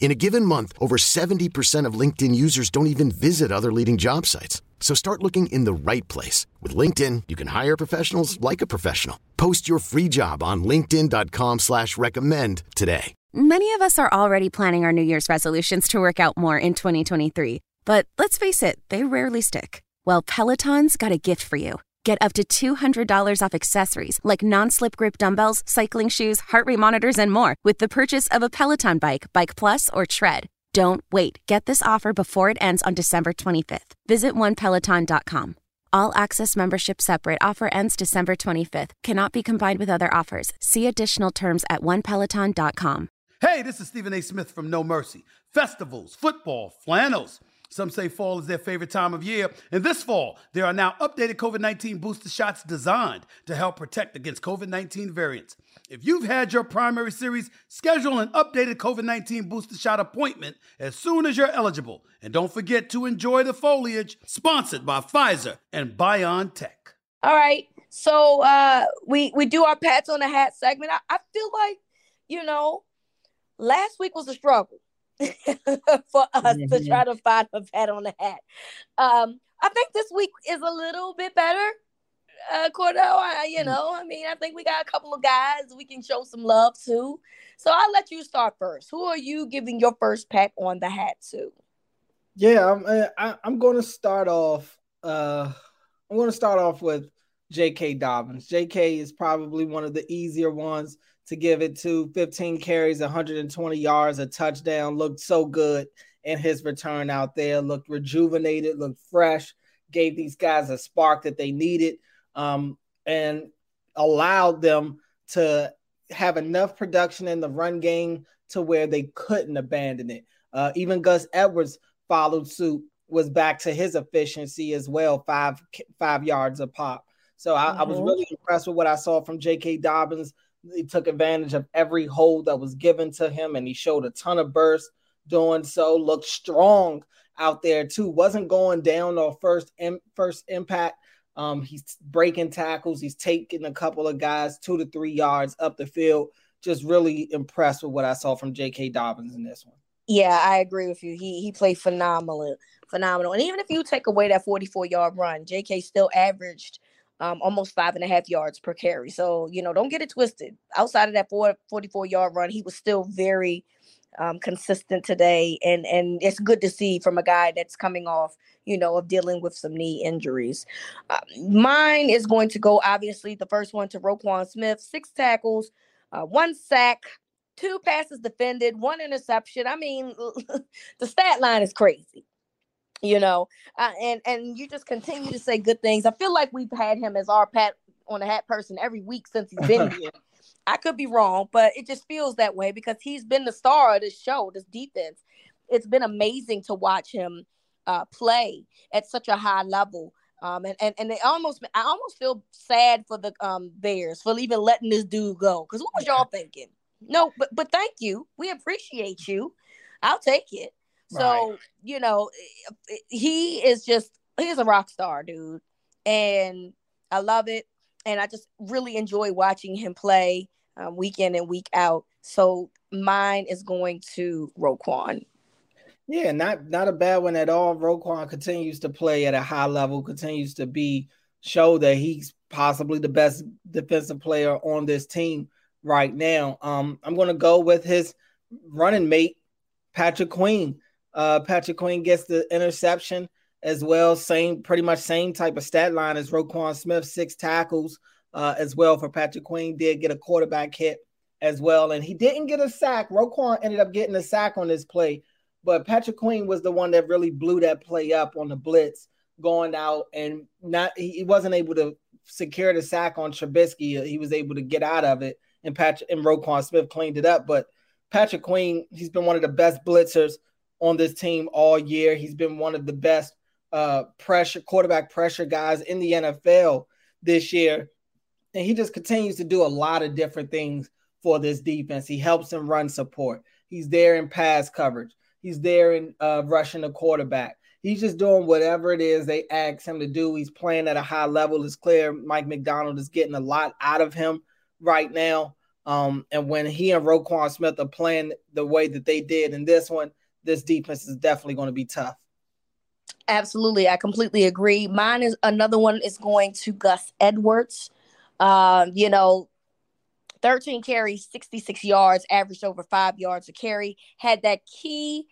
In a given month, over 70% of LinkedIn users don't even visit other leading job sites. So start looking in the right place. With LinkedIn, you can hire professionals like a professional. Post your free job on linkedin.com slash recommend today. Many of us are already planning our New Year's resolutions to work out more in 2023. But let's face it, they rarely stick. Well, Peloton's got a gift for you. Get up to $200 off accessories like non-slip grip dumbbells, cycling shoes, heart rate monitors, and more with the purchase of a Peloton bike, Bike Plus, or Tread. Don't wait. Get this offer before it ends on December 25th. Visit onepeloton.com. All access membership separate offer ends December 25th. Cannot be combined with other offers. See additional terms at onepeloton.com. Hey, this is Stephen A. Smith from No Mercy. Festivals, football, flannels. Some say fall is their favorite time of year. And this fall, there are now updated COVID 19 booster shots designed to help protect against COVID 19 variants. If you've had your primary series, schedule an updated COVID 19 booster shot appointment as soon as you're eligible. And don't forget to enjoy the foliage, sponsored by Pfizer and BioNTech. All right. So uh, we, we do our pats on the hat segment. I, I feel like, you know, last week was a struggle. for us mm-hmm. to try to find a pat on the hat. Um, I think this week is a little bit better. Uh, Cordell, I, you mm. know, I mean, I think we got a couple of guys we can show some love to. So I'll let you start first. Who are you giving your first pat on the hat to? Yeah, I'm. Uh, I, I'm going to start off. Uh, I'm going to start off with J.K. Dobbins. J.K. is probably one of the easier ones to give it to 15 carries, 120 yards, a touchdown. Looked so good in his return out there. Looked rejuvenated, looked fresh, gave these guys a spark that they needed, um, and allowed them to have enough production in the run game to where they couldn't abandon it. Uh, even Gus Edwards followed suit, was back to his efficiency as well, five five yards a pop. So I, mm-hmm. I was mm-hmm. really impressed with what I saw from J.K. Dobbins he took advantage of every hold that was given to him, and he showed a ton of burst doing so. Looked strong out there too. Wasn't going down on first Im- first impact. Um, he's breaking tackles. He's taking a couple of guys two to three yards up the field. Just really impressed with what I saw from J.K. Dobbins in this one. Yeah, I agree with you. He he played phenomenal, phenomenal. And even if you take away that 44 yard run, J.K. still averaged um, almost five and a half yards per carry. So, you know, don't get it twisted. Outside of that four, 44 yard run, he was still very um, consistent today. And, and it's good to see from a guy that's coming off, you know, of dealing with some knee injuries. Uh, mine is going to go, obviously, the first one to Roquan Smith, six tackles, uh, one sack, two passes defended, one interception. I mean, the stat line is crazy you know, uh, and and you just continue to say good things. I feel like we've had him as our pat on the hat person every week since he's been here. I could be wrong, but it just feels that way because he's been the star of this show, this defense. It's been amazing to watch him uh, play at such a high level. Um, and, and and they almost I almost feel sad for the um Bears for even letting this dude go. Because what was y'all thinking? No, but but thank you. We appreciate you. I'll take it. So, right. you know, he is just he's a rock star, dude. And I love it. And I just really enjoy watching him play um, week in and week out. So mine is going to Roquan. Yeah, not not a bad one at all. Roquan continues to play at a high level, continues to be show that he's possibly the best defensive player on this team right now. Um, I'm going to go with his running mate, Patrick Queen. Uh, Patrick Queen gets the interception as well. Same, pretty much same type of stat line as Roquan Smith, six tackles, uh, as well for Patrick Queen. Did get a quarterback hit as well, and he didn't get a sack. Roquan ended up getting a sack on this play, but Patrick Queen was the one that really blew that play up on the blitz, going out and not he wasn't able to secure the sack on Trubisky. He was able to get out of it, and Patrick and Roquan Smith cleaned it up. But Patrick Queen, he's been one of the best blitzers on this team all year. He's been one of the best uh, pressure quarterback pressure guys in the NFL this year, and he just continues to do a lot of different things for this defense. He helps them run support. He's there in pass coverage. He's there in uh, rushing the quarterback. He's just doing whatever it is they ask him to do. He's playing at a high level. It's clear Mike Macdonald is getting a lot out of him right now. Um, and when he and Roquan Smith are playing the way that they did in this one, this defense is definitely going to be tough. Absolutely, I completely agree. Mine is another one is going to Gus Edwards. Um, you know, 13 carries, 66 yards, averaged over five yards a carry. Had that key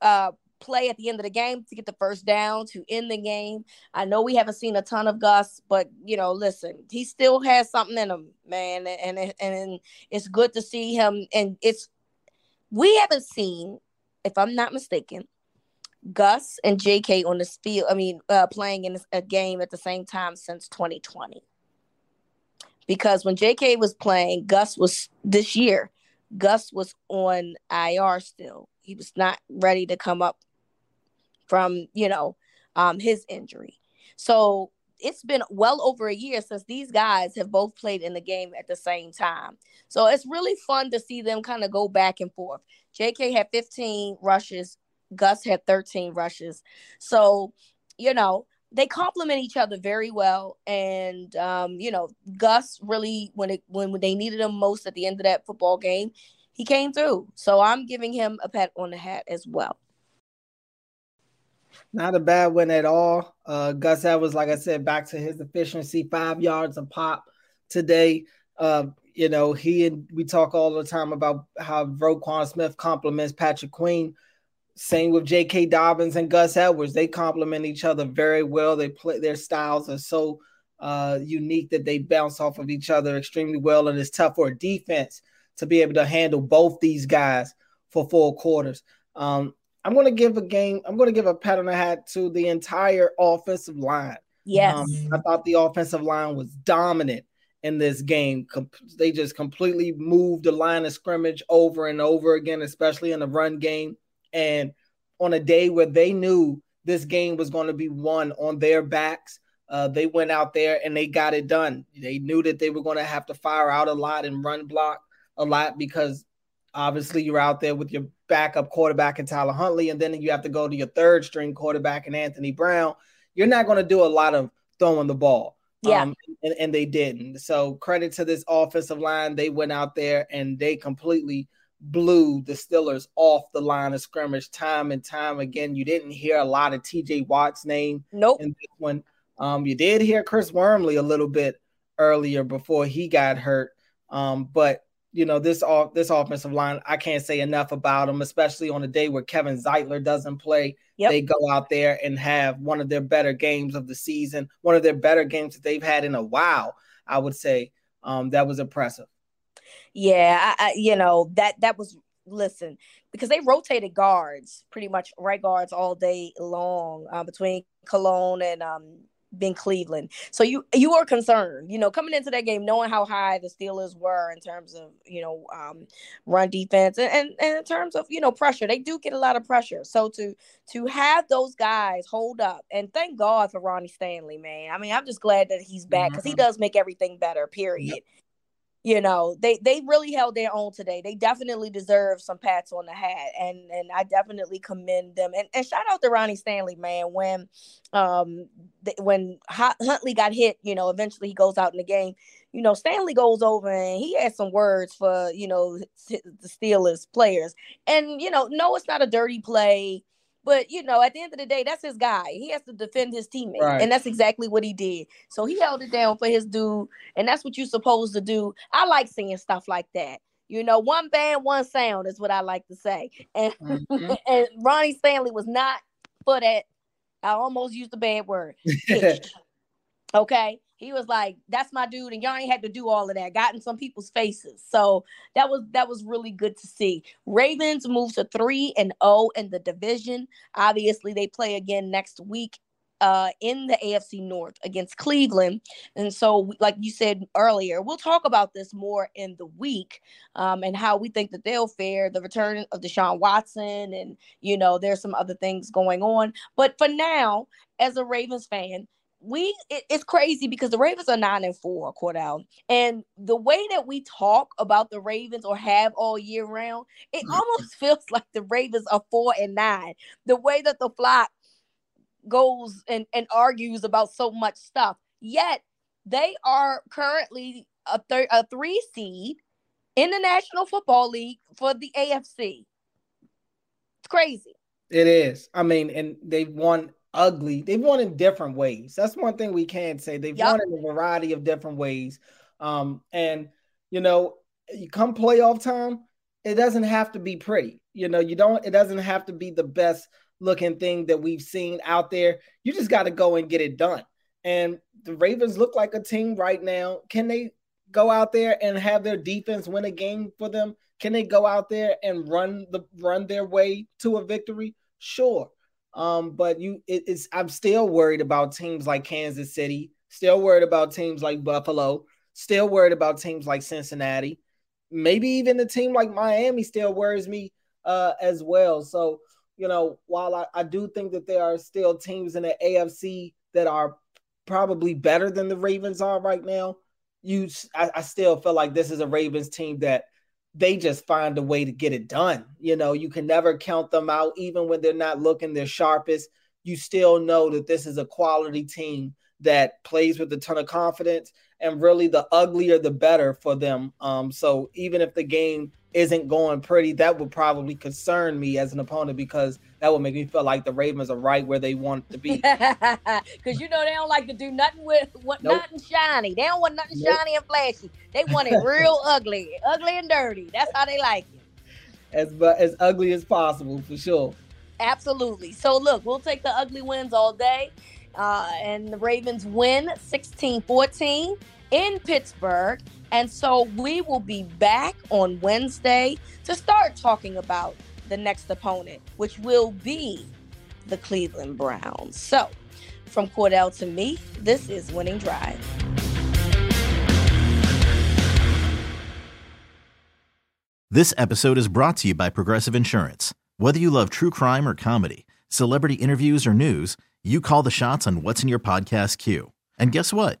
uh, play at the end of the game to get the first down to end the game. I know we haven't seen a ton of Gus, but you know, listen, he still has something in him, man, and and, and it's good to see him. And it's we haven't seen, if I'm not mistaken, Gus and J.K. on the field. I mean, uh, playing in a game at the same time since 2020. Because when J.K. was playing, Gus was this year. Gus was on IR still. He was not ready to come up from you know um, his injury. So it's been well over a year since these guys have both played in the game at the same time. So it's really fun to see them kind of go back and forth. JK had 15 rushes, Gus had 13 rushes. So, you know, they complement each other very well. And um, you know, Gus really when it when, when they needed him most at the end of that football game, he came through. So I'm giving him a pat on the hat as well. Not a bad win at all. Uh, Gus Edwards, like I said, back to his efficiency, five yards a pop today. Uh, you know, he and we talk all the time about how Roquan Smith complements Patrick Queen. Same with J.K. Dobbins and Gus Edwards. They complement each other very well. They play their styles are so uh, unique that they bounce off of each other extremely well, and it's tough for a defense to be able to handle both these guys for four quarters. Um, I'm going to give a game. I'm going to give a pat on the hat to the entire offensive line. Yes, um, I thought the offensive line was dominant in this game. Com- they just completely moved the line of scrimmage over and over again, especially in the run game. And on a day where they knew this game was going to be won on their backs, uh, they went out there and they got it done. They knew that they were going to have to fire out a lot and run block a lot because obviously you're out there with your backup quarterback in Tyler Huntley, and then you have to go to your third string quarterback in Anthony Brown. You're not going to do a lot of throwing the ball. Yeah. Um, and, and they didn't. So credit to this offensive line. They went out there and they completely blew the Steelers off the line of scrimmage time and time again. You didn't hear a lot of TJ Watt's name nope. in this one. Um, you did hear Chris Wormley a little bit earlier before he got hurt. Um, but you know this off this offensive line i can't say enough about them especially on a day where kevin zeitler doesn't play yep. they go out there and have one of their better games of the season one of their better games that they've had in a while i would say um, that was impressive yeah I, I, you know that that was listen because they rotated guards pretty much right guards all day long uh, between Colon and um, Ben Cleveland. So you you were concerned, you know, coming into that game, knowing how high the Steelers were in terms of you know um, run defense and, and and in terms of you know pressure, they do get a lot of pressure. So to to have those guys hold up, and thank God for Ronnie Stanley, man. I mean, I'm just glad that he's back because mm-hmm. he does make everything better. Period. Yep you know they they really held their own today. They definitely deserve some pats on the hat and and i definitely commend them. And, and shout out to ronnie stanley man when um th- when huntley got hit you know eventually he goes out in the game. You know stanley goes over and he has some words for you know the steelers players. And you know no it's not a dirty play but you know, at the end of the day, that's his guy. He has to defend his teammate, right. and that's exactly what he did. So he held it down for his dude, and that's what you're supposed to do. I like seeing stuff like that. You know, one band, one sound is what I like to say. And mm-hmm. and Ronnie Stanley was not for that. I almost used a bad word. okay, He was like, "That's my dude," and y'all ain't had to do all of that. Got in some people's faces, so that was that was really good to see. Ravens move to three and zero oh in the division. Obviously, they play again next week uh, in the AFC North against Cleveland. And so, like you said earlier, we'll talk about this more in the week um, and how we think that they'll fare, the return of Deshaun Watson, and, you know, there's some other things going on. But for now, as a Ravens fan, we it, it's crazy because the Ravens are nine and four, Cordell, and the way that we talk about the Ravens or have all year round, it mm. almost feels like the Ravens are four and nine. The way that the flock goes and, and argues about so much stuff, yet they are currently a third a three seed in the National Football League for the AFC. It's crazy. It is. I mean, and they've won ugly. They've won in different ways. That's one thing we can say. They've yep. won in a variety of different ways. Um, and you know, you come playoff time, it doesn't have to be pretty. You know, you don't. It doesn't have to be the best looking thing that we've seen out there. You just got to go and get it done. And the Ravens look like a team right now. Can they go out there and have their defense win a game for them? Can they go out there and run the run their way to a victory? Sure. Um, but you, it, it's I'm still worried about teams like Kansas City, still worried about teams like Buffalo, still worried about teams like Cincinnati, maybe even a team like Miami still worries me uh, as well. So you know, while I, I do think that there are still teams in the AFC that are probably better than the Ravens are right now, you I, I still feel like this is a Ravens team that they just find a way to get it done. You know, you can never count them out, even when they're not looking their sharpest. You still know that this is a quality team that plays with a ton of confidence, and really the uglier the better for them. Um, so even if the game isn't going pretty, that would probably concern me as an opponent because that would make me feel like the Ravens are right where they want to be. Because you know they don't like to do nothing with what nope. nothing shiny. They don't want nothing nope. shiny and flashy. They want it real ugly, ugly and dirty. That's how they like it. As but as ugly as possible for sure. Absolutely. So look, we'll take the ugly wins all day. Uh, and the Ravens win 16-14 in Pittsburgh. And so we will be back on Wednesday to start talking about the next opponent, which will be the Cleveland Browns. So, from Cordell to me, this is Winning Drive. This episode is brought to you by Progressive Insurance. Whether you love true crime or comedy, celebrity interviews or news, you call the shots on what's in your podcast queue. And guess what?